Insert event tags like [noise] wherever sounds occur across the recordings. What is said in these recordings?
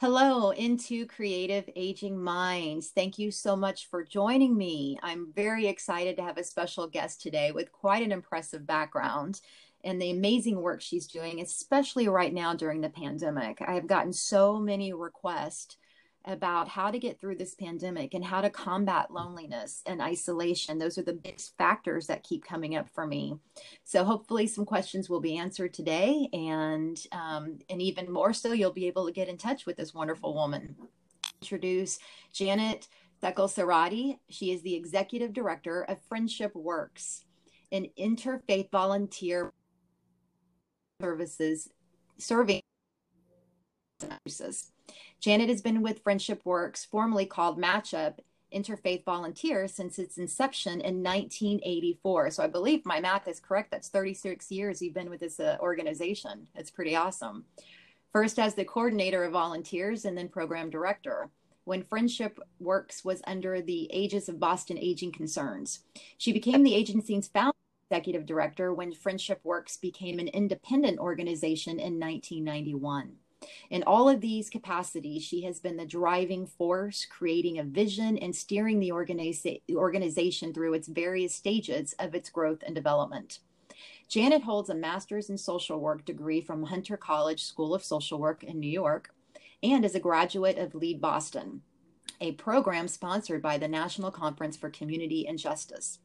Hello, into Creative Aging Minds. Thank you so much for joining me. I'm very excited to have a special guest today with quite an impressive background and the amazing work she's doing, especially right now during the pandemic. I have gotten so many requests about how to get through this pandemic and how to combat loneliness and isolation. Those are the big factors that keep coming up for me. So hopefully, some questions will be answered today, and um, and even more so, you'll be able to get in touch with this wonderful woman. Introduce Janet Seckel She is the executive director of Friendship Works, an interfaith volunteer services serving Janet has been with Friendship Works, formerly called Matchup Interfaith Volunteers, since its inception in 1984. So I believe my math is correct. That's 36 years you've been with this uh, organization. It's pretty awesome. First as the coordinator of volunteers and then program director when Friendship Works was under the aegis of Boston Aging Concerns. She became the agency's founder executive director when Friendship Works became an independent organization in 1991. In all of these capacities, she has been the driving force, creating a vision and steering the organiza- organization through its various stages of its growth and development. Janet holds a master's in social work degree from Hunter College School of Social Work in New York and is a graduate of Lead Boston, a program sponsored by the National Conference for Community and Justice.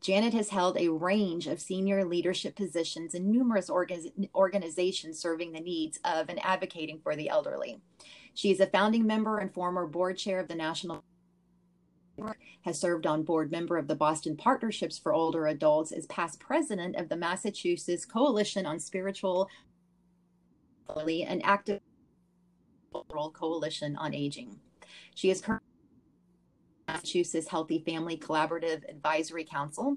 Janet has held a range of senior leadership positions in numerous orga- organizations serving the needs of and advocating for the elderly. She is a founding member and former board chair of the National has served on board member of the Boston Partnerships for Older Adults, is past president of the Massachusetts Coalition on Spiritual and active Coalition on Aging. She is currently Massachusetts Healthy Family Collaborative Advisory Council,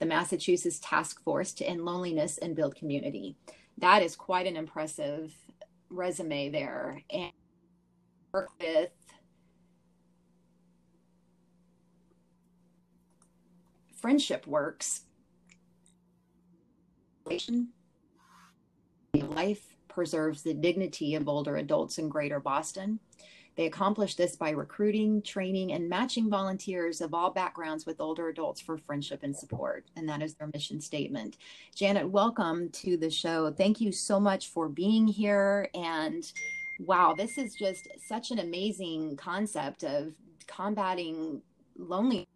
the Massachusetts Task Force to End Loneliness and Build Community. That is quite an impressive resume there. And work with Friendship Works. Life preserves the dignity of older adults in Greater Boston they accomplish this by recruiting, training, and matching volunteers of all backgrounds with older adults for friendship and support. And that is their mission statement. Janet, welcome to the show. Thank you so much for being here. And wow, this is just such an amazing concept of combating loneliness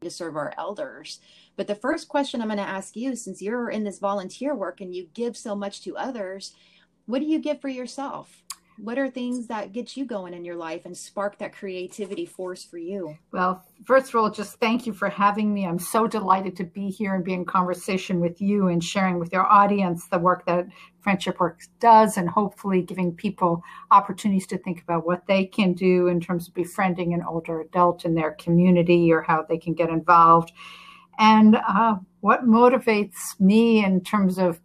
to serve our elders. But the first question I'm going to ask you, since you're in this volunteer work and you give so much to others, what do you give for yourself? What are things that get you going in your life and spark that creativity force for you? Well, first of all, just thank you for having me. I'm so delighted to be here and be in conversation with you and sharing with your audience the work that Friendship Works does and hopefully giving people opportunities to think about what they can do in terms of befriending an older adult in their community or how they can get involved. And uh, what motivates me in terms of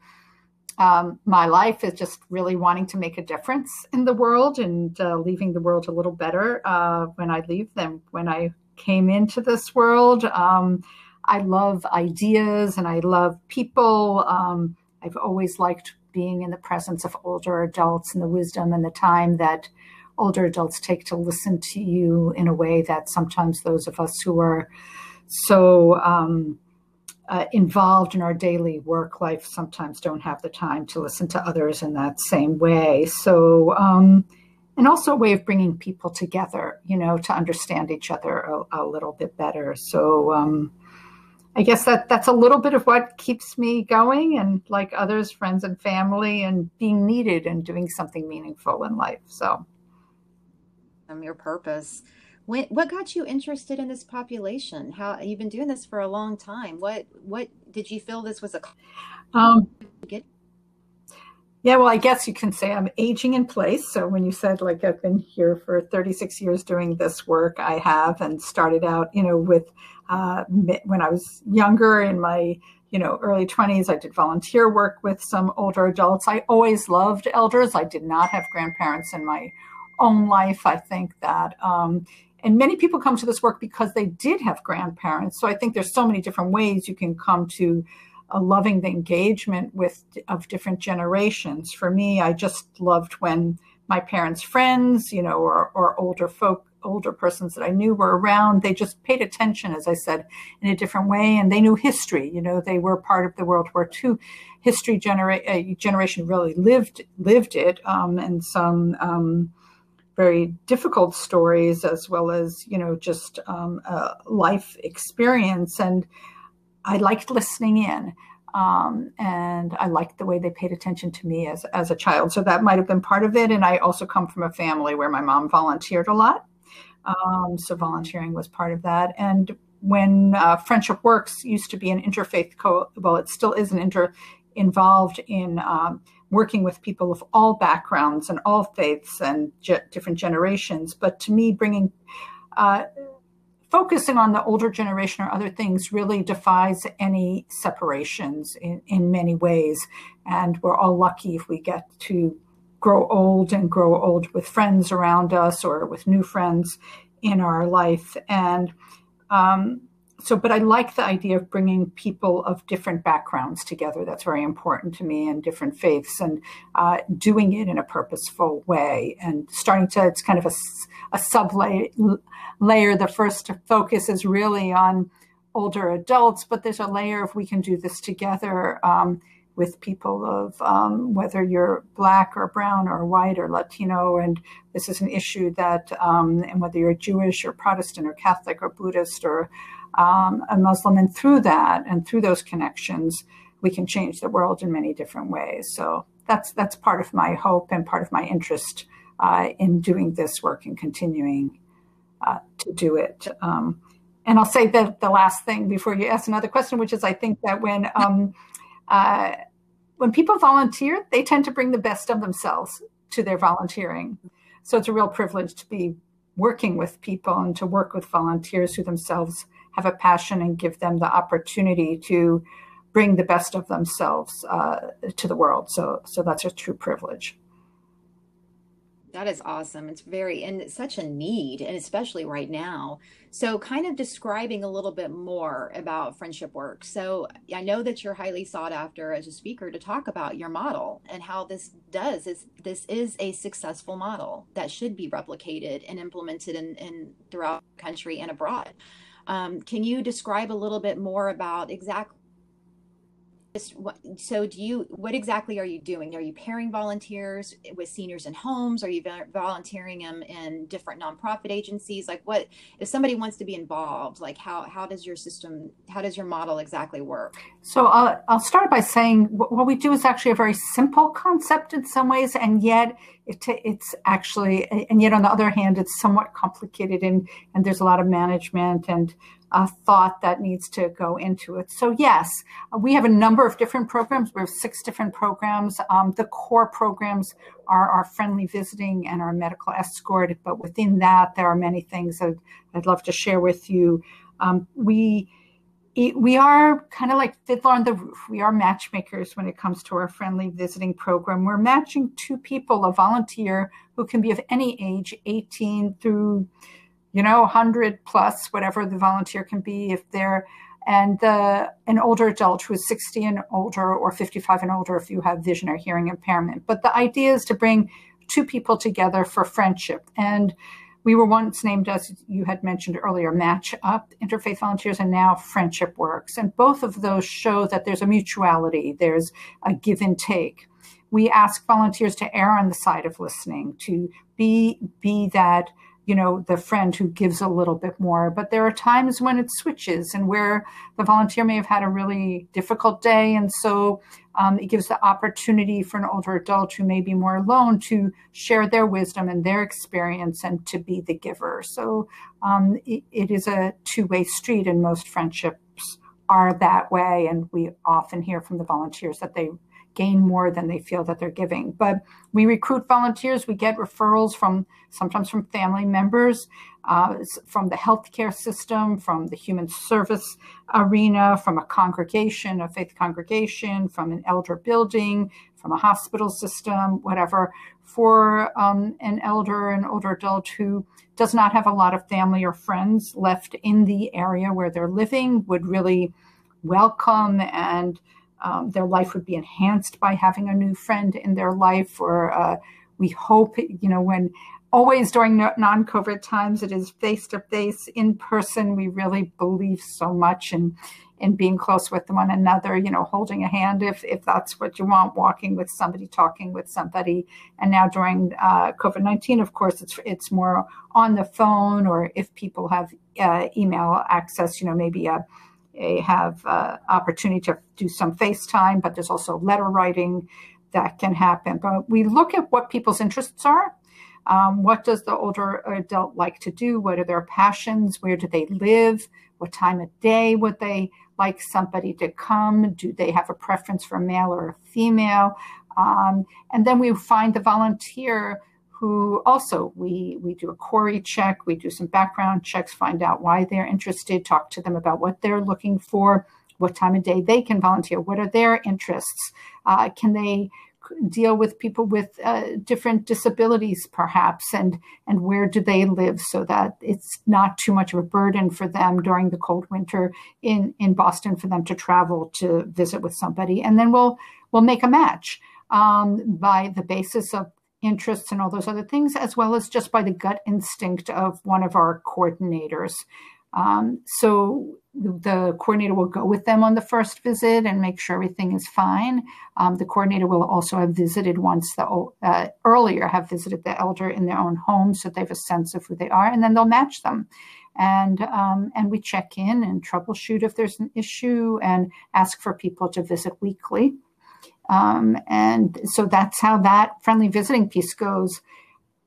um, my life is just really wanting to make a difference in the world and uh, leaving the world a little better uh, when I leave than when I came into this world. Um, I love ideas and I love people. Um, I've always liked being in the presence of older adults and the wisdom and the time that older adults take to listen to you in a way that sometimes those of us who are so um, uh, involved in our daily work life sometimes don't have the time to listen to others in that same way. So, um, and also a way of bringing people together, you know, to understand each other a, a little bit better. So, um, I guess that that's a little bit of what keeps me going, and like others, friends and family, and being needed and doing something meaningful in life. So, um, your purpose. When, what got you interested in this population? How you've been doing this for a long time. What what did you feel this was a um, get? Yeah, well, I guess you can say I'm aging in place. So when you said like I've been here for 36 years doing this work, I have, and started out, you know, with uh, when I was younger in my you know early 20s i did volunteer work with some older adults i always loved elders i did not have grandparents in my own life i think that um, and many people come to this work because they did have grandparents so i think there's so many different ways you can come to a loving the engagement with of different generations for me i just loved when my parents' friends, you know, or, or older folk, older persons that I knew were around. They just paid attention, as I said, in a different way, and they knew history. You know, they were part of the World War II history. Genera- a generation really lived lived it, um, and some. Um, very difficult stories as well as you know just um, life experience and i liked listening in um, and I liked the way they paid attention to me as, as a child. So that might have been part of it. And I also come from a family where my mom volunteered a lot. Um, so volunteering was part of that. And when uh, Friendship Works used to be an interfaith co, well, it still is an inter involved in um, working with people of all backgrounds and all faiths and ge- different generations. But to me, bringing uh, focusing on the older generation or other things really defies any separations in, in many ways. And we're all lucky if we get to grow old and grow old with friends around us or with new friends in our life. And um, so, but I like the idea of bringing people of different backgrounds together. That's very important to me and different faiths and uh, doing it in a purposeful way and starting to, it's kind of a, a sub layer. The first focus is really on older adults, but there's a layer if we can do this together um, with people of um, whether you're black or brown or white or Latino, and this is an issue that, um, and whether you're Jewish or Protestant or Catholic or Buddhist or um, a Muslim, and through that and through those connections, we can change the world in many different ways. So that's that's part of my hope and part of my interest uh, in doing this work and continuing uh, to do it. Um, and I'll say the, the last thing before you ask another question, which is I think that when um, uh, when people volunteer, they tend to bring the best of themselves to their volunteering. So it's a real privilege to be working with people and to work with volunteers who themselves have a passion and give them the opportunity to bring the best of themselves uh, to the world. So so that's a true privilege. That is awesome. It's very, and it's such a need, and especially right now. So, kind of describing a little bit more about friendship work. So, I know that you're highly sought after as a speaker to talk about your model and how this does is this is a successful model that should be replicated and implemented in, in throughout the country and abroad. Um, can you describe a little bit more about exactly so do you what exactly are you doing? Are you pairing volunteers with seniors in homes? Are you volunteering them in different nonprofit agencies? Like what if somebody wants to be involved like how how does your system how does your model exactly work? So uh, i'll start by saying what we do is actually a very simple concept in some ways and yet it, it's actually and yet on the other hand it's somewhat complicated and and there's a lot of management and uh, thought that needs to go into it. So yes, we have a number of different programs. We have six different programs. Um, the core programs are our friendly visiting and our medical escort, but within that, there are many things that I'd love to share with you. Um, we we are kind of like fiddler on the roof. We are matchmakers when it comes to our friendly visiting program. We're matching two people, a volunteer who can be of any age, 18 through you know, 100 plus, whatever the volunteer can be, if they're, and the, an older adult who is 60 and older or 55 and older if you have vision or hearing impairment. But the idea is to bring two people together for friendship. And we were once named, as you had mentioned earlier, Match Up Interfaith Volunteers, and now Friendship Works. And both of those show that there's a mutuality, there's a give and take. We ask volunteers to err on the side of listening, to be be that you know, the friend who gives a little bit more. But there are times when it switches and where the volunteer may have had a really difficult day. And so um, it gives the opportunity for an older adult who may be more alone to share their wisdom and their experience and to be the giver. So um, it, it is a two way street, and most friendships are that way. And we often hear from the volunteers that they gain more than they feel that they're giving. But we recruit volunteers. We get referrals from sometimes from family members, uh, from the healthcare system, from the human service arena, from a congregation, a faith congregation, from an elder building, from a hospital system, whatever, for um, an elder, an older adult who does not have a lot of family or friends left in the area where they're living, would really welcome and um, their life would be enhanced by having a new friend in their life, or uh, we hope, you know, when always during non COVID times, it is face to face, in person. We really believe so much in, in being close with one another, you know, holding a hand if, if that's what you want, walking with somebody, talking with somebody. And now during uh, COVID 19, of course, it's, it's more on the phone or if people have uh, email access, you know, maybe a, a have uh, opportunity to do some FaceTime, but there's also letter writing that can happen. But we look at what people's interests are um, what does the older adult like to do? What are their passions? Where do they live? What time of day would they like somebody to come? Do they have a preference for male or female? Um, and then we find the volunteer who also we we do a CORI check, we do some background checks, find out why they're interested, talk to them about what they're looking for, what time of day they can volunteer, what are their interests, uh, can they deal with people with uh, different disabilities, perhaps, and and where do they live, so that it's not too much of a burden for them during the cold winter in in Boston for them to travel to visit with somebody, and then we'll we'll make a match um, by the basis of interests and all those other things, as well as just by the gut instinct of one of our coordinators. Um, so the coordinator will go with them on the first visit and make sure everything is fine. Um, the coordinator will also have visited once the uh, earlier have visited the elder in their own home, so they have a sense of who they are, and then they'll match them. And um, and we check in and troubleshoot if there's an issue, and ask for people to visit weekly. Um, and so that's how that friendly visiting piece goes.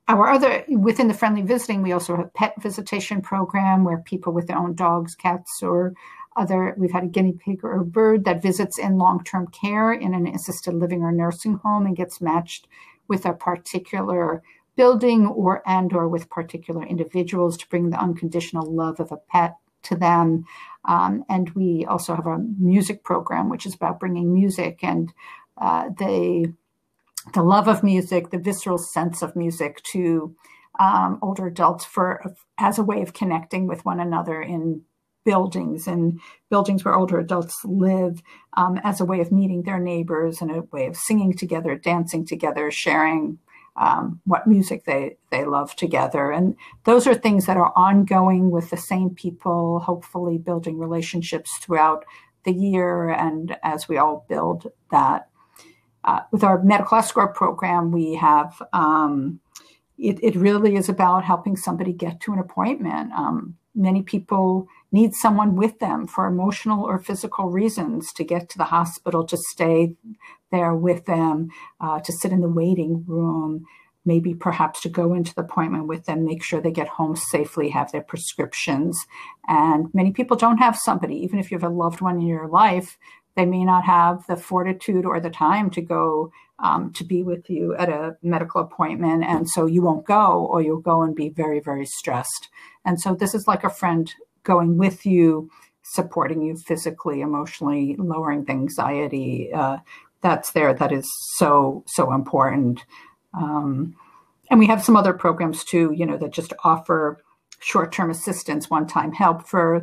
Our other within the friendly visiting we also have pet visitation program where people with their own dogs cats or other we've had a guinea pig or a bird that visits in long-term care in an assisted living or nursing home and gets matched with a particular building or and or with particular individuals to bring the unconditional love of a pet to them. Um, and we also have a music program which is about bringing music and uh, they the love of music, the visceral sense of music to um, older adults for as a way of connecting with one another in buildings and buildings where older adults live um, as a way of meeting their neighbors and a way of singing together, dancing together, sharing um, what music they, they love together. And those are things that are ongoing with the same people, hopefully building relationships throughout the year and as we all build that uh, with our medical escort program, we have um, it, it, really is about helping somebody get to an appointment. Um, many people need someone with them for emotional or physical reasons to get to the hospital, to stay there with them, uh, to sit in the waiting room, maybe perhaps to go into the appointment with them, make sure they get home safely, have their prescriptions. And many people don't have somebody, even if you have a loved one in your life they may not have the fortitude or the time to go um, to be with you at a medical appointment. And so you won't go, or you'll go and be very, very stressed. And so this is like a friend going with you, supporting you physically, emotionally, lowering the anxiety uh, that's there that is so, so important. Um, and we have some other programs too, you know, that just offer short term assistance, one time help for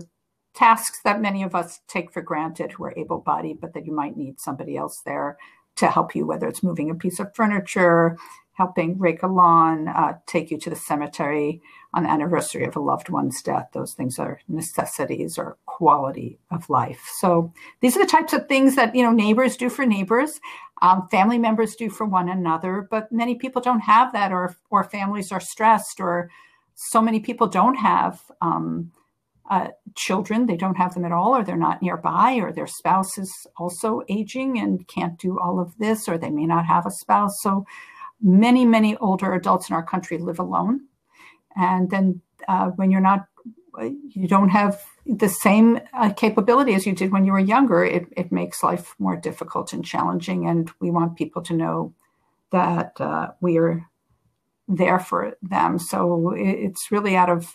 tasks that many of us take for granted who are able bodied, but that you might need somebody else there to help you, whether it's moving a piece of furniture, helping rake a lawn, uh, take you to the cemetery on the anniversary of a loved one's death. Those things are necessities or quality of life. So these are the types of things that you know neighbors do for neighbors, um, family members do for one another. But many people don't have that, or or families are stressed, or so many people don't have. Um, uh, children, they don't have them at all, or they're not nearby, or their spouse is also aging and can't do all of this, or they may not have a spouse. So many, many older adults in our country live alone. And then uh, when you're not, you don't have the same uh, capability as you did when you were younger, it, it makes life more difficult and challenging. And we want people to know that uh, we are there for them. So it, it's really out of,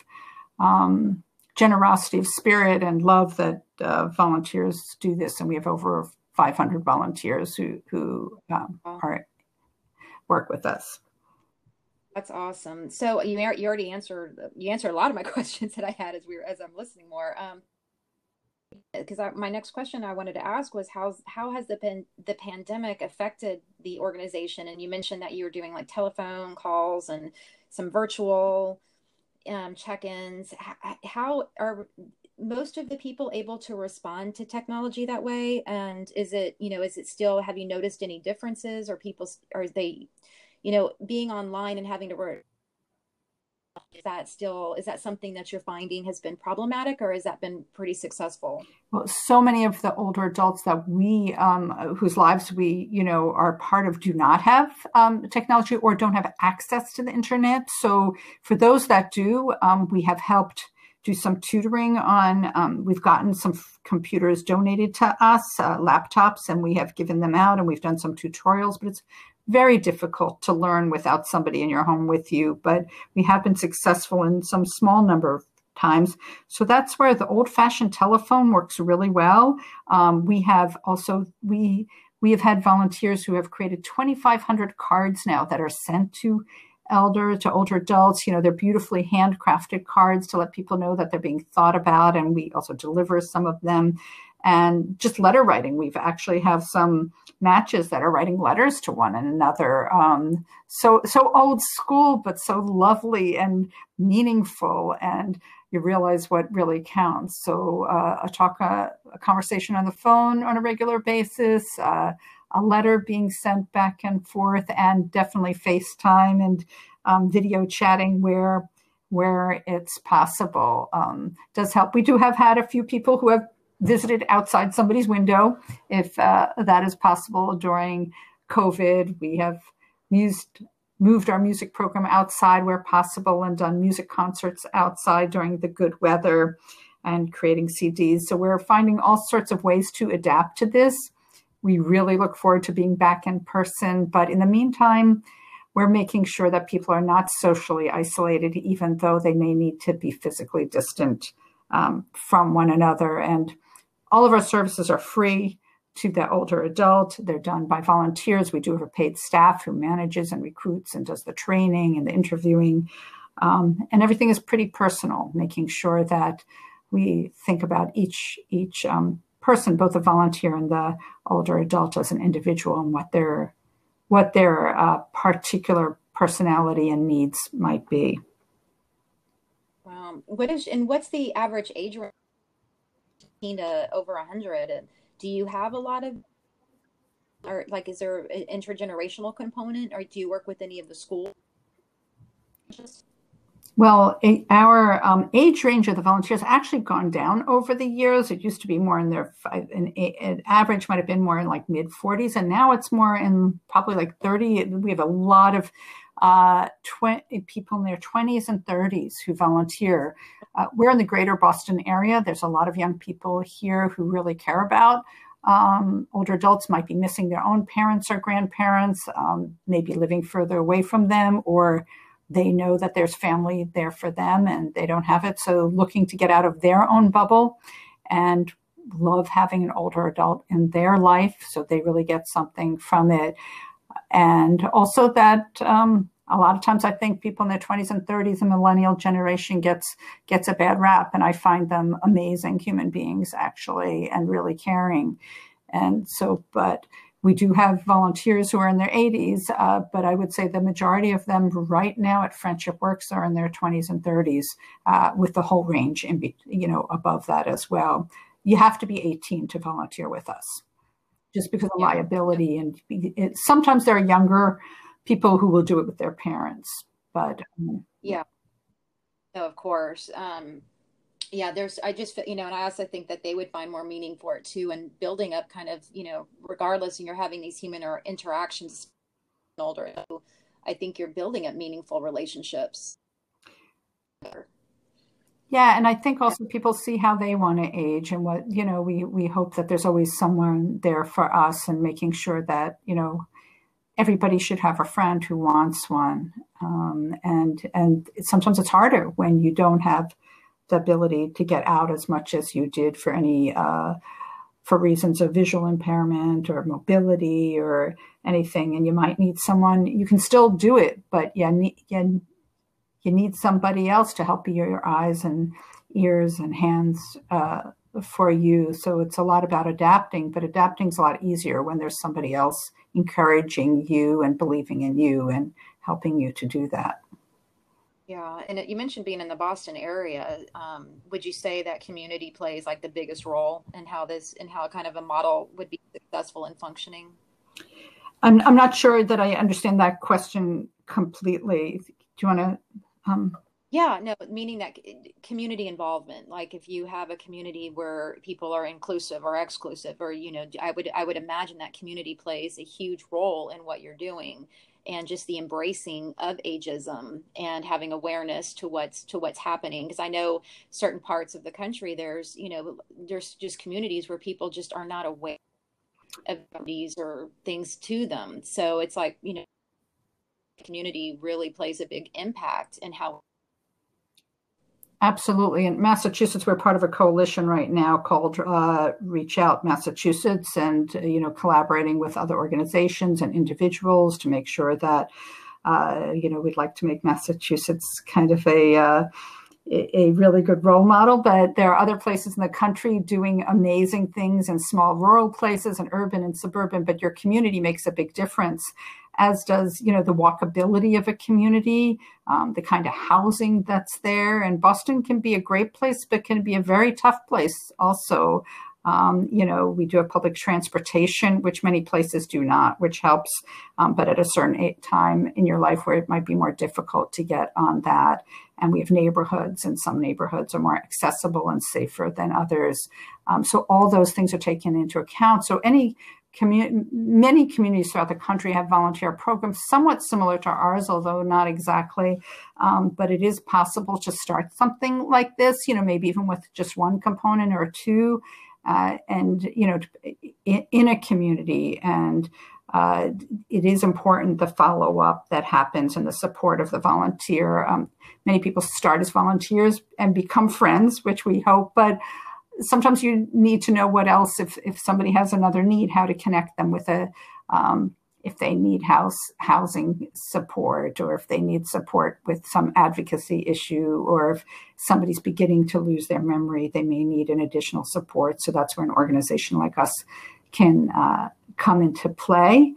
um, generosity of spirit and love that uh, volunteers do this, and we have over 500 volunteers who who um, are work with us. That's awesome. So you you already answered you answered a lot of my [laughs] questions that I had as we were as I'm listening more. Um, because my next question I wanted to ask was how how has the pan, the pandemic affected the organization? And you mentioned that you were doing like telephone calls and some virtual um, check-ins. How are most of the people able to respond to technology that way? And is it you know is it still have you noticed any differences or people are they you know being online and having to work is that still is that something that you're finding has been problematic or has that been pretty successful? Well so many of the older adults that we um, whose lives we you know are part of do not have um, technology or don't have access to the internet. So for those that do um, we have helped do some tutoring on um, we've gotten some f- computers donated to us uh, laptops and we have given them out and we've done some tutorials but it's very difficult to learn without somebody in your home with you, but we have been successful in some small number of times. So that's where the old fashioned telephone works really well. Um, we have also, we, we have had volunteers who have created 2,500 cards now that are sent to elder to older adults. You know, they're beautifully handcrafted cards to let people know that they're being thought about. And we also deliver some of them and just letter writing. We've actually have some matches that are writing letters to one another. Um, so so old school, but so lovely and meaningful, and you realize what really counts. So uh, a talk, a, a, conversation on the phone on a regular basis. Uh, a letter being sent back and forth, and definitely FaceTime and um, video chatting where where it's possible um, does help. We do have had a few people who have visited outside somebody's window if uh, that is possible during COVID. We have used moved our music program outside where possible and done music concerts outside during the good weather and creating CDs. So we're finding all sorts of ways to adapt to this. We really look forward to being back in person, but in the meantime, we're making sure that people are not socially isolated, even though they may need to be physically distant um, from one another. And all of our services are free to the older adult. They're done by volunteers. We do have a paid staff who manages and recruits and does the training and the interviewing. Um, and everything is pretty personal, making sure that we think about each each um, person, both the volunteer and the older adult, as an individual and what their what their uh, particular personality and needs might be. Um, what is and what's the average age range to over 100 and do you have a lot of or like is there an intergenerational component or do you work with any of the schools well, our um, age range of the volunteers actually gone down over the years. It used to be more in their an, an average might have been more in like mid 40s, and now it's more in probably like 30. We have a lot of uh, 20, people in their 20s and 30s who volunteer. Uh, we're in the greater Boston area. There's a lot of young people here who really care about um, older adults might be missing their own parents or grandparents, um, maybe living further away from them, or they know that there's family there for them and they don't have it. So, looking to get out of their own bubble and love having an older adult in their life so they really get something from it and also that um, a lot of times I think people in their 20s and 30s, the millennial generation gets gets a bad rap, and I find them amazing human beings actually, and really caring. And so, but we do have volunteers who are in their 80s, uh, but I would say the majority of them right now at Friendship Works are in their 20s and 30s, uh, with the whole range in, you know, above that as well. You have to be 18 to volunteer with us just because of liability. And it, sometimes there are younger people who will do it with their parents, but um, yeah, no, of course. Um, yeah, there's, I just, you know, and I also think that they would find more meaning for it too. And building up kind of, you know, regardless, and you're having these human or interactions older, I think you're building up meaningful relationships. Yeah, and I think also people see how they want to age and what, you know, we we hope that there's always someone there for us and making sure that, you know, everybody should have a friend who wants one. Um, and and sometimes it's harder when you don't have the ability to get out as much as you did for any uh, for reasons of visual impairment or mobility or anything, and you might need someone. You can still do it, but yeah, you, you need somebody else to help you your eyes and ears and hands uh, for you. So it's a lot about adapting, but adapting is a lot easier when there's somebody else encouraging you and believing in you and helping you to do that. Yeah, and you mentioned being in the Boston area. Um, would you say that community plays like the biggest role in how this and how kind of a model would be successful in functioning? I'm I'm not sure that I understand that question completely. Do you want to? Um... Yeah, no, meaning that community involvement. Like if you have a community where people are inclusive or exclusive, or you know, I would I would imagine that community plays a huge role in what you're doing and just the embracing of ageism and having awareness to what's to what's happening because i know certain parts of the country there's you know there's just communities where people just are not aware of these or things to them so it's like you know community really plays a big impact in how Absolutely. In Massachusetts, we're part of a coalition right now called uh, Reach Out Massachusetts, and uh, you know, collaborating with other organizations and individuals to make sure that uh, you know we'd like to make Massachusetts kind of a uh, a really good role model, but there are other places in the country doing amazing things in small rural places and urban and suburban, but your community makes a big difference as does you know the walkability of a community, um, the kind of housing that's there. And Boston can be a great place, but can be a very tough place also. Um, you know, we do have public transportation, which many places do not, which helps, um, but at a certain time in your life where it might be more difficult to get on that. And we have neighborhoods, and some neighborhoods are more accessible and safer than others. Um, so all those things are taken into account. So any Commun- many communities throughout the country have volunteer programs somewhat similar to ours, although not exactly. Um, but it is possible to start something like this, you know, maybe even with just one component or two, uh, and, you know, in, in a community. And uh, it is important the follow up that happens and the support of the volunteer. Um, many people start as volunteers and become friends, which we hope, but sometimes you need to know what else if if somebody has another need how to connect them with a um, if they need house housing support or if they need support with some advocacy issue or if somebody's beginning to lose their memory they may need an additional support. So that's where an organization like us can uh, come into play.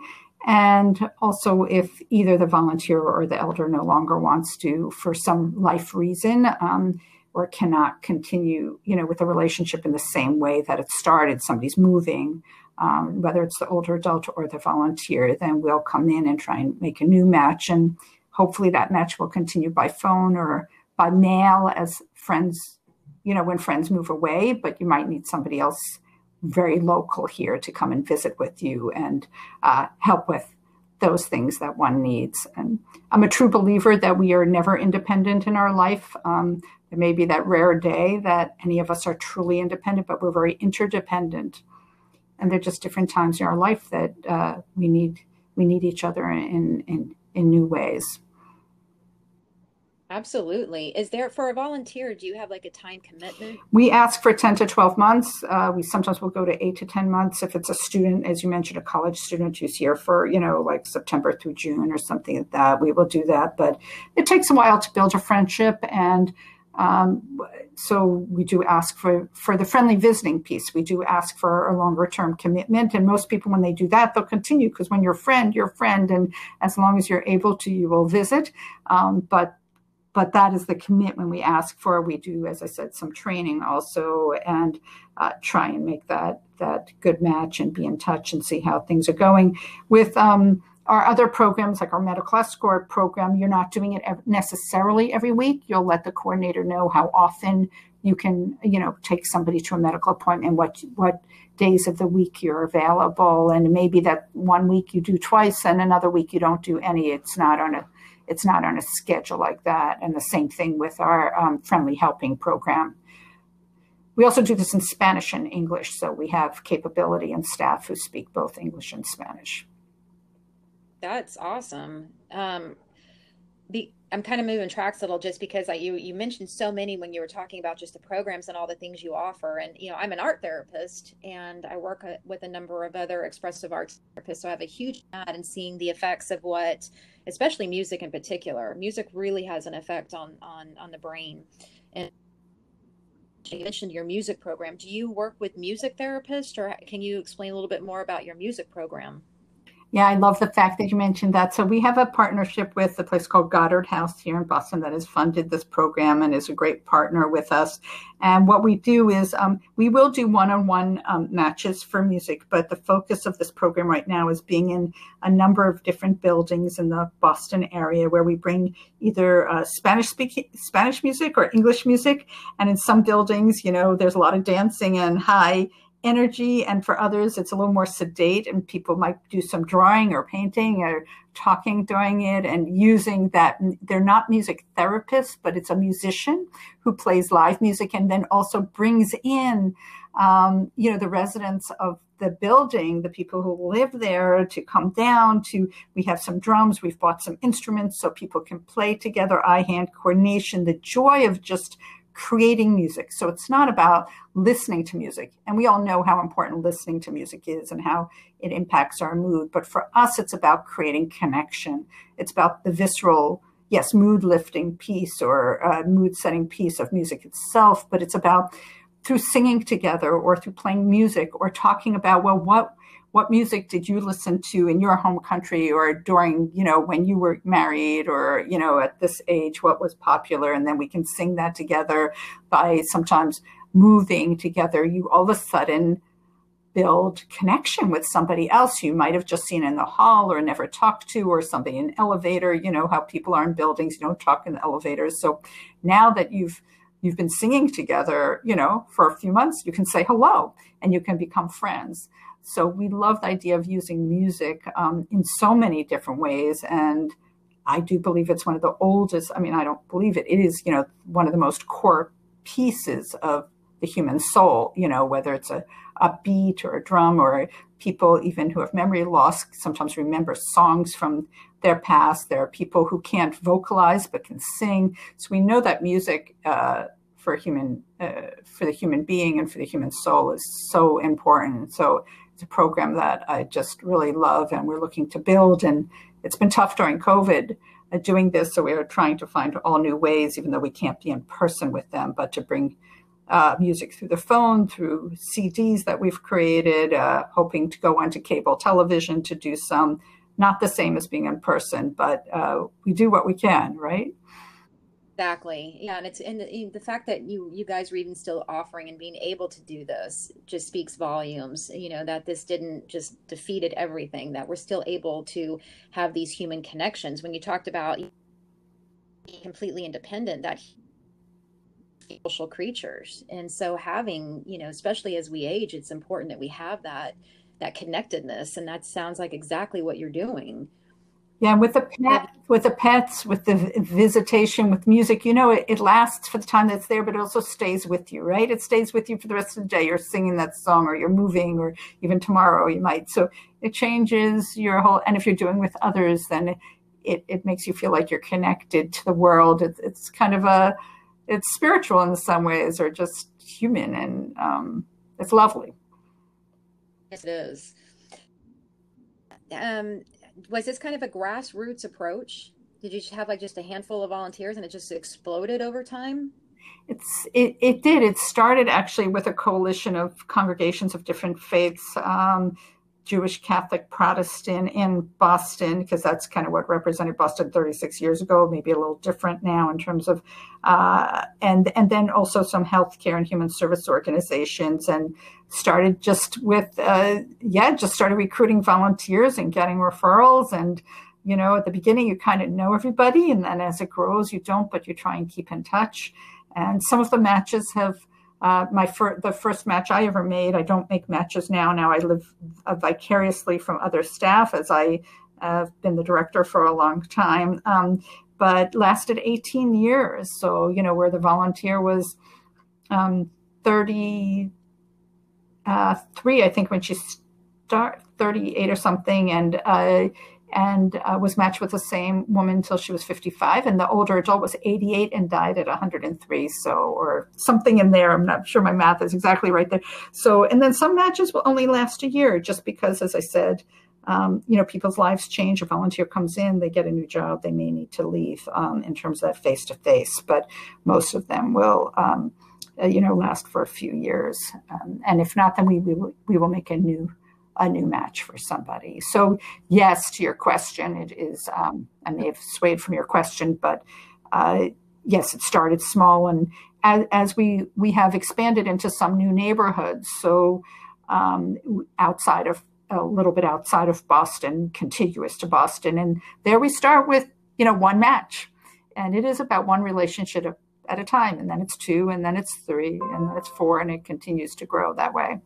And also if either the volunteer or the elder no longer wants to for some life reason um, or cannot continue, you know, with the relationship in the same way that it started. Somebody's moving, um, whether it's the older adult or the volunteer, then we'll come in and try and make a new match. And hopefully that match will continue by phone or by mail as friends, you know, when friends move away, but you might need somebody else very local here to come and visit with you and uh, help with those things that one needs. And I'm a true believer that we are never independent in our life. Um, there may be that rare day that any of us are truly independent, but we're very interdependent. And there are just different times in our life that uh, we need we need each other in, in in new ways. Absolutely. Is there for a volunteer? Do you have like a time commitment? We ask for ten to twelve months. Uh, we sometimes will go to eight to ten months if it's a student, as you mentioned, a college student who's here for you know like September through June or something like that. We will do that, but it takes a while to build a friendship and um, so we do ask for for the friendly visiting piece. We do ask for a longer term commitment, and most people, when they do that, they'll continue because when you're a friend, you're a friend, and as long as you're able to, you will visit. Um, but but that is the commitment we ask for. We do, as I said, some training also, and uh, try and make that that good match and be in touch and see how things are going with. Um, our other programs, like our medical escort program, you're not doing it necessarily every week. You'll let the coordinator know how often you can, you know, take somebody to a medical appointment, what what days of the week you're available, and maybe that one week you do twice, and another week you don't do any. It's not on a it's not on a schedule like that. And the same thing with our um, friendly helping program. We also do this in Spanish and English, so we have capability and staff who speak both English and Spanish. That's awesome. Um, the, I'm kind of moving tracks a little just because I, you you mentioned so many when you were talking about just the programs and all the things you offer. And you know, I'm an art therapist and I work with a number of other expressive arts therapists, so I have a huge ad in seeing the effects of what, especially music in particular. Music really has an effect on on on the brain, and you mentioned your music program. Do you work with music therapists, or can you explain a little bit more about your music program? Yeah, I love the fact that you mentioned that. So we have a partnership with a place called Goddard House here in Boston that has funded this program and is a great partner with us. And what we do is um, we will do one-on-one um, matches for music, but the focus of this program right now is being in a number of different buildings in the Boston area where we bring either uh, Spanish speaking Spanish music or English music. And in some buildings, you know, there's a lot of dancing and high energy and for others it's a little more sedate and people might do some drawing or painting or talking during it and using that they're not music therapists but it's a musician who plays live music and then also brings in um, you know the residents of the building the people who live there to come down to we have some drums we've bought some instruments so people can play together eye hand coordination the joy of just creating music. So it's not about listening to music. And we all know how important listening to music is and how it impacts our mood. But for us, it's about creating connection. It's about the visceral, yes, mood lifting piece or uh, mood setting piece of music itself. But it's about through singing together or through playing music or talking about, well, what what music did you listen to in your home country or during you know when you were married or you know at this age what was popular? And then we can sing that together by sometimes moving together. You all of a sudden build connection with somebody else. You might have just seen in the hall or never talked to or something in elevator. You know how people are in buildings. You don't talk in the elevators. So now that you've you've been singing together you know for a few months you can say hello and you can become friends so we love the idea of using music um, in so many different ways. And I do believe it's one of the oldest, I mean, I don't believe it, it is, you know, one of the most core pieces of the human soul, you know, whether it's a, a beat or a drum or people even who have memory loss sometimes remember songs from their past. There are people who can't vocalize but can sing. So we know that music uh, for human uh, for the human being and for the human soul is so important. So it's a program that I just really love and we're looking to build. And it's been tough during COVID uh, doing this. So we are trying to find all new ways, even though we can't be in person with them, but to bring uh, music through the phone, through CDs that we've created, uh, hoping to go onto cable television to do some, not the same as being in person, but uh, we do what we can, right? Exactly. Yeah, and it's and the, the, fact that you you guys are even still offering and being able to do this just speaks volumes. You know that this didn't just defeated everything. That we're still able to have these human connections. When you talked about completely independent, that social creatures, and so having you know, especially as we age, it's important that we have that that connectedness, and that sounds like exactly what you're doing. Yeah, with the pet, with the pets, with the visitation, with music, you know, it, it, lasts for the time that's there, but it also stays with you, right? It stays with you for the rest of the day. You're singing that song, or you're moving, or even tomorrow you might. So it changes your whole. And if you're doing with others, then it it makes you feel like you're connected to the world. It, it's kind of a, it's spiritual in some ways, or just human, and um, it's lovely. Yes, it is. Um, was this kind of a grassroots approach? Did you have like just a handful of volunteers and it just exploded over time? It's it, it did. It started actually with a coalition of congregations of different faiths. Um, Jewish, Catholic, Protestant in Boston, because that's kind of what represented Boston 36 years ago, maybe a little different now in terms of, uh, and and then also some healthcare and human service organizations, and started just with, uh, yeah, just started recruiting volunteers and getting referrals, and you know, at the beginning you kind of know everybody, and then as it grows, you don't, but you try and keep in touch. And some of the matches have uh, my fir- the first match I ever made. I don't make matches now. Now I live uh, vicariously from other staff as I have been the director for a long time. Um, but lasted 18 years. So you know where the volunteer was um, 33, uh, I think, when she started 38 or something, and uh, and uh, was matched with the same woman until she was 55 and the older adult was 88 and died at 103 so or something in there. I'm not sure my math is exactly right there. So and then some matches will only last a year just because as i said um, you know people's lives change. A volunteer comes in they get a new job they may need to leave um, in terms of face to face but most of them will um, uh, you know, last for a few years. Um, and if not, then we, we, will, we will make a new a new match for somebody. So yes, to your question, it is. Um, I may have swayed from your question, but uh, yes, it started small, and as, as, we we have expanded into some new neighborhoods. So um, outside of a little bit outside of Boston, contiguous to Boston, and there we start with you know one match, and it is about one relationship at a time, and then it's two, and then it's three, and then it's four, and it continues to grow that way.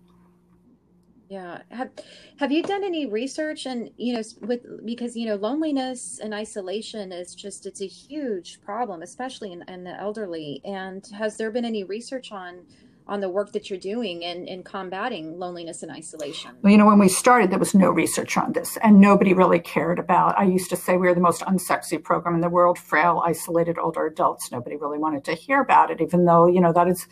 Yeah. Have have you done any research and you know with because you know loneliness and isolation is just it's a huge problem, especially in, in the elderly. And has there been any research on on the work that you're doing in, in combating loneliness and isolation? Well, you know, when we started, there was no research on this, and nobody really cared about. I used to say we were the most unsexy program in the world, frail, isolated older adults. Nobody really wanted to hear about it, even though you know that is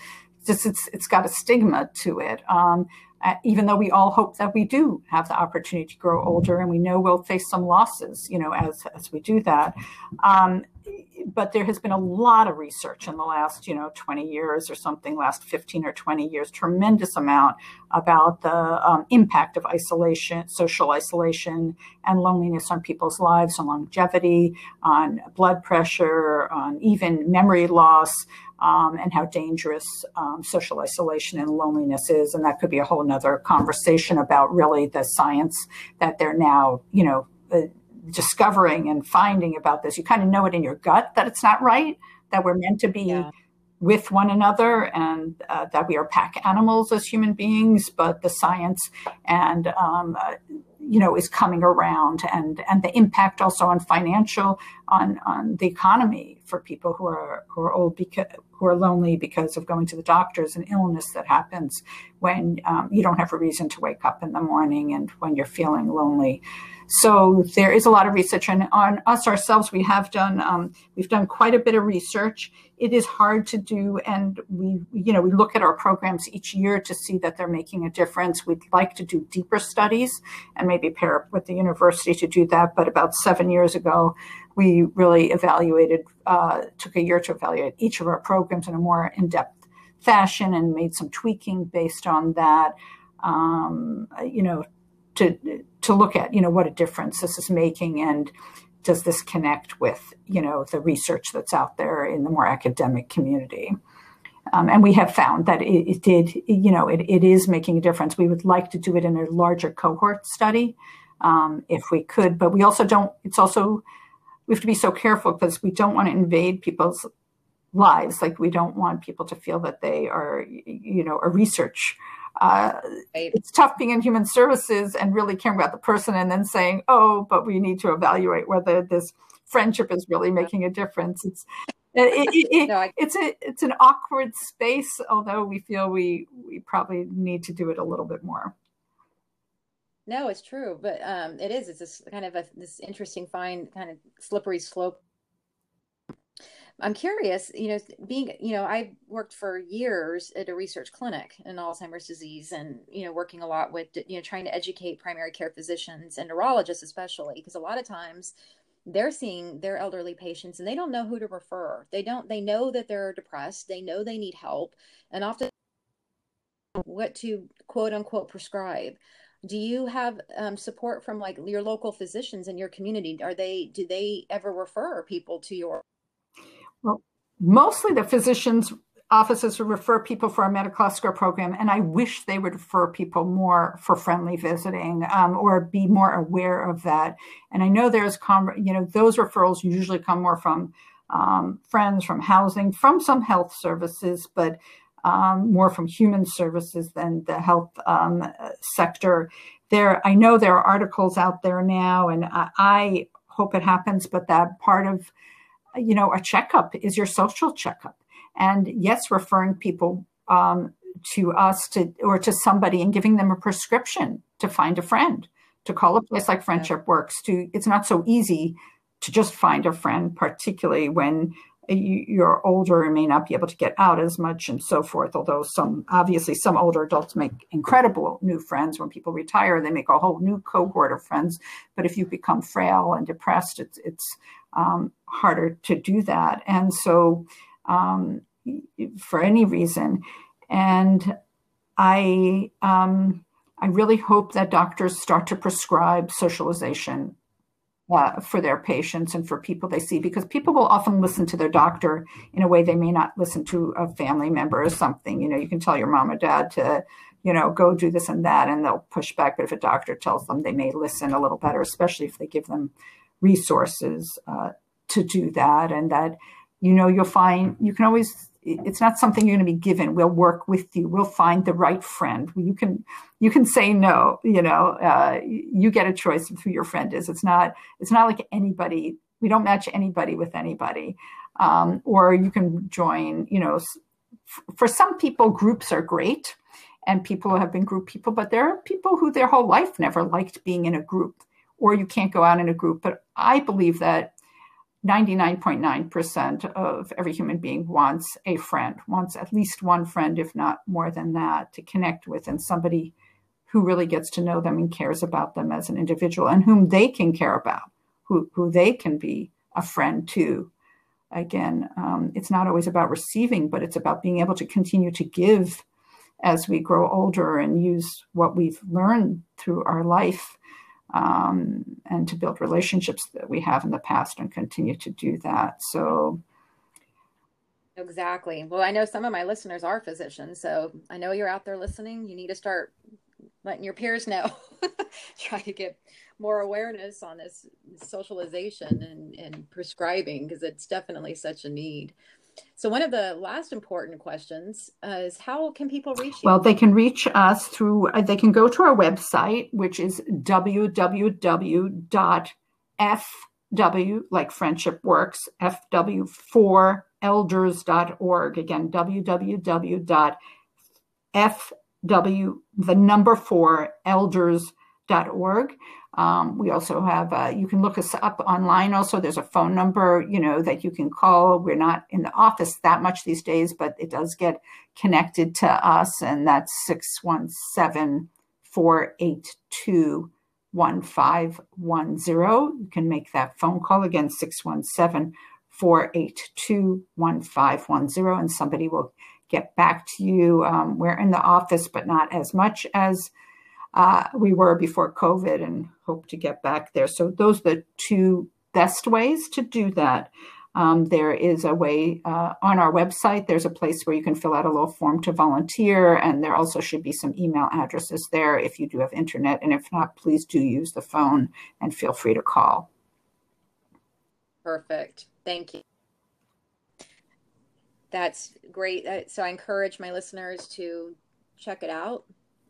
just it's it's got a stigma to it. Um, uh, even though we all hope that we do have the opportunity to grow older, and we know we'll face some losses, you know, as as we do that. Um, but there has been a lot of research in the last, you know, 20 years or something, last 15 or 20 years, tremendous amount about the um, impact of isolation, social isolation, and loneliness on people's lives, on longevity, on blood pressure, on even memory loss, um, and how dangerous um, social isolation and loneliness is. And that could be a whole nother conversation about really the science that they're now, you know, uh, discovering and finding about this. You kind of know it in your gut that it's not right, that we're meant to be. Yeah. With one another, and uh, that we are pack animals as human beings, but the science and um, uh, you know is coming around and and the impact also on financial on on the economy for people who are who are old because who are lonely because of going to the doctors and illness that happens when um, you don't have a reason to wake up in the morning and when you're feeling lonely. So there is a lot of research and on us ourselves we have done um, we've done quite a bit of research. It is hard to do and we you know we look at our programs each year to see that they're making a difference. We'd like to do deeper studies and maybe pair up with the university to do that but about seven years ago we really evaluated uh, took a year to evaluate each of our programs in a more in-depth fashion and made some tweaking based on that um, you know to to look at you know what a difference this is making and does this connect with you know the research that's out there in the more academic community. Um, and we have found that it, it did you know it, it is making a difference. We would like to do it in a larger cohort study um, if we could but we also don't it's also we have to be so careful because we don't want to invade people's lives like we don't want people to feel that they are you know a research uh, right. it's tough being in human services and really caring about the person and then saying, oh, but we need to evaluate whether this friendship is really making a difference. It's it, it, it, no, I- [laughs] it's a it's an awkward space, although we feel we we probably need to do it a little bit more. No, it's true, but um, it is. It's this kind of a this interesting, fine, kind of slippery slope I'm curious, you know, being, you know, I worked for years at a research clinic in Alzheimer's disease and, you know, working a lot with, you know, trying to educate primary care physicians and neurologists, especially, because a lot of times they're seeing their elderly patients and they don't know who to refer. They don't, they know that they're depressed, they know they need help, and often what to quote unquote prescribe do you have um, support from like your local physicians in your community are they do they ever refer people to your well, mostly the physicians' offices would refer people for our medical escort program, and I wish they would refer people more for friendly visiting um, or be more aware of that. And I know there's, com- you know, those referrals usually come more from um, friends, from housing, from some health services, but um, more from human services than the health um, sector. There, I know there are articles out there now, and I, I hope it happens, but that part of you know, a checkup is your social checkup. And yes, referring people um, to us to or to somebody and giving them a prescription to find a friend, to call a place like Friendship Works. To it's not so easy to just find a friend, particularly when you're older and may not be able to get out as much and so forth. Although some obviously some older adults make incredible new friends. When people retire, they make a whole new cohort of friends. But if you become frail and depressed, it's it's um, harder to do that. And so, um, for any reason. And I, um, I really hope that doctors start to prescribe socialization uh, for their patients and for people they see because people will often listen to their doctor in a way they may not listen to a family member or something. You know, you can tell your mom or dad to, you know, go do this and that, and they'll push back. But if a doctor tells them, they may listen a little better, especially if they give them resources uh, to do that. And that, you know, you'll find you can always it's not something you're going to be given. We'll work with you. We'll find the right friend. You can you can say no you know uh, you get a choice of who your friend is. It's not it's not like anybody we don't match anybody with anybody. Um, or you can join you know for some people groups are great and people have been group people but there are people who their whole life never liked being in a group or you can't go out in a group. But i believe that 99.9% of every human being wants a friend, wants at least one friend, if not more than that, to connect with, and somebody who really gets to know them and cares about them as an individual and whom they can care about, who, who they can be a friend to. Again, um, it's not always about receiving, but it's about being able to continue to give as we grow older and use what we've learned through our life um, and to build relationships that we have in the past and continue to do that. So, exactly. Well, I know some of my listeners are physicians, so I know you're out there listening. You need to start letting your peers know. [laughs] Try to get more awareness on this socialization and, and prescribing because it's definitely such a need. So, one of the last important questions uh, is how can people reach you? Well, they can reach us through, uh, they can go to our website, which is www.fw, like Friendship Works, fw4elders.org. Again, www.fw, the number four, elders.org. Um, we also have, uh, you can look us up online. Also, there's a phone number, you know, that you can call. We're not in the office that much these days, but it does get connected to us, and that's 617 482 1510. You can make that phone call again, 617 482 1510, and somebody will get back to you. Um, we're in the office, but not as much as uh, we were before COVID and hope to get back there. So those are the two best ways to do that. Um, there is a way uh, on our website, there's a place where you can fill out a little form to volunteer, and there also should be some email addresses there if you do have internet. And if not, please do use the phone and feel free to call. Perfect. Thank you. That's great. Uh, so I encourage my listeners to check it out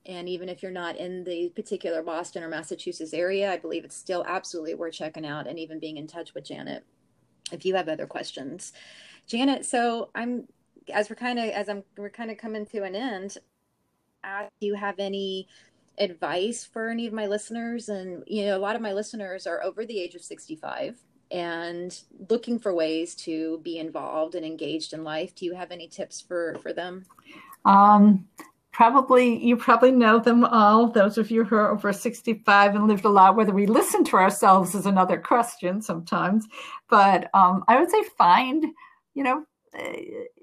and even if you're not in the particular Boston or Massachusetts area, I believe it's still absolutely worth checking out and even being in touch with Janet if you have other questions. Janet, so I'm as we're kind of as I'm we're kind of coming to an end. Uh, do you have any advice for any of my listeners? And you know, a lot of my listeners are over the age of 65 and looking for ways to be involved and engaged in life. Do you have any tips for for them? Um, probably you probably know them all. Those of you who are over 65 and lived a lot whether we listen to ourselves is another question sometimes. But um, i would say find you know uh,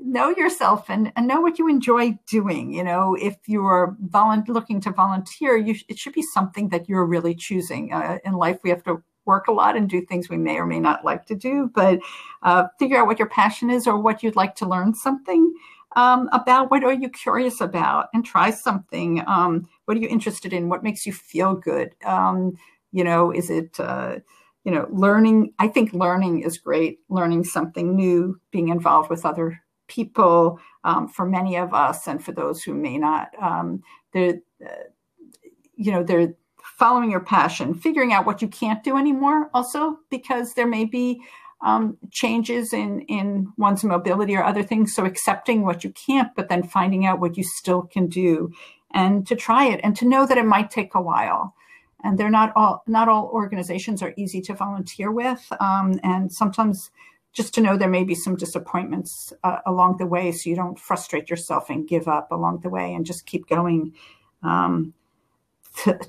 know yourself and, and know what you enjoy doing. You know if you're volu- looking to volunteer you sh- it should be something that you're really choosing. Uh, in life we have to work a lot and do things we may or may not like to do. But uh, figure out what your passion is or what you'd like to learn something um, about what are you curious about and try something. Um, what are you interested in? What makes you feel good? Um, you know, is it, uh, you know, learning? I think learning is great, learning something new, being involved with other people um, for many of us and for those who may not. Um, they're, uh, you know, they're following your passion, figuring out what you can't do anymore also, because there may be um, changes in in one's mobility or other things. So accepting what you can't, but then finding out what you still can do, and to try it, and to know that it might take a while. And they're not all not all organizations are easy to volunteer with, um, and sometimes just to know there may be some disappointments uh, along the way, so you don't frustrate yourself and give up along the way, and just keep going. Um,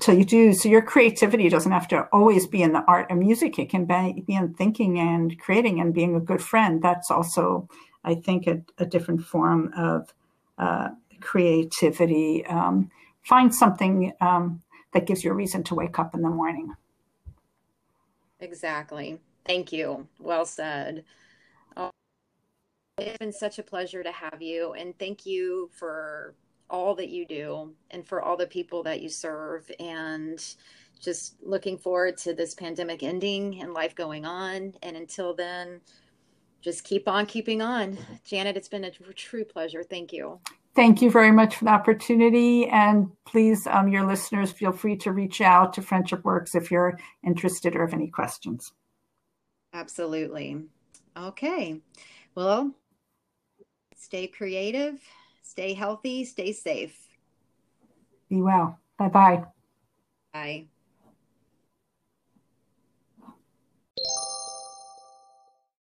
till you do. So your creativity doesn't have to always be in the art and music. It can be, in thinking and creating and being a good friend. That's also I think, a, a different form of uh, creativity. Um, find something um, that gives you a reason to wake up in the morning. Exactly. Thank you. Well said. Oh, it's been such a pleasure to have you, and thank you for all that you do and for all the people that you serve. And just looking forward to this pandemic ending and life going on. And until then, just keep on keeping on. Janet, it's been a true pleasure. Thank you. Thank you very much for the opportunity. And please, um, your listeners, feel free to reach out to Friendship Works if you're interested or have any questions. Absolutely. Okay. Well, stay creative, stay healthy, stay safe. Be well. Bye-bye. Bye.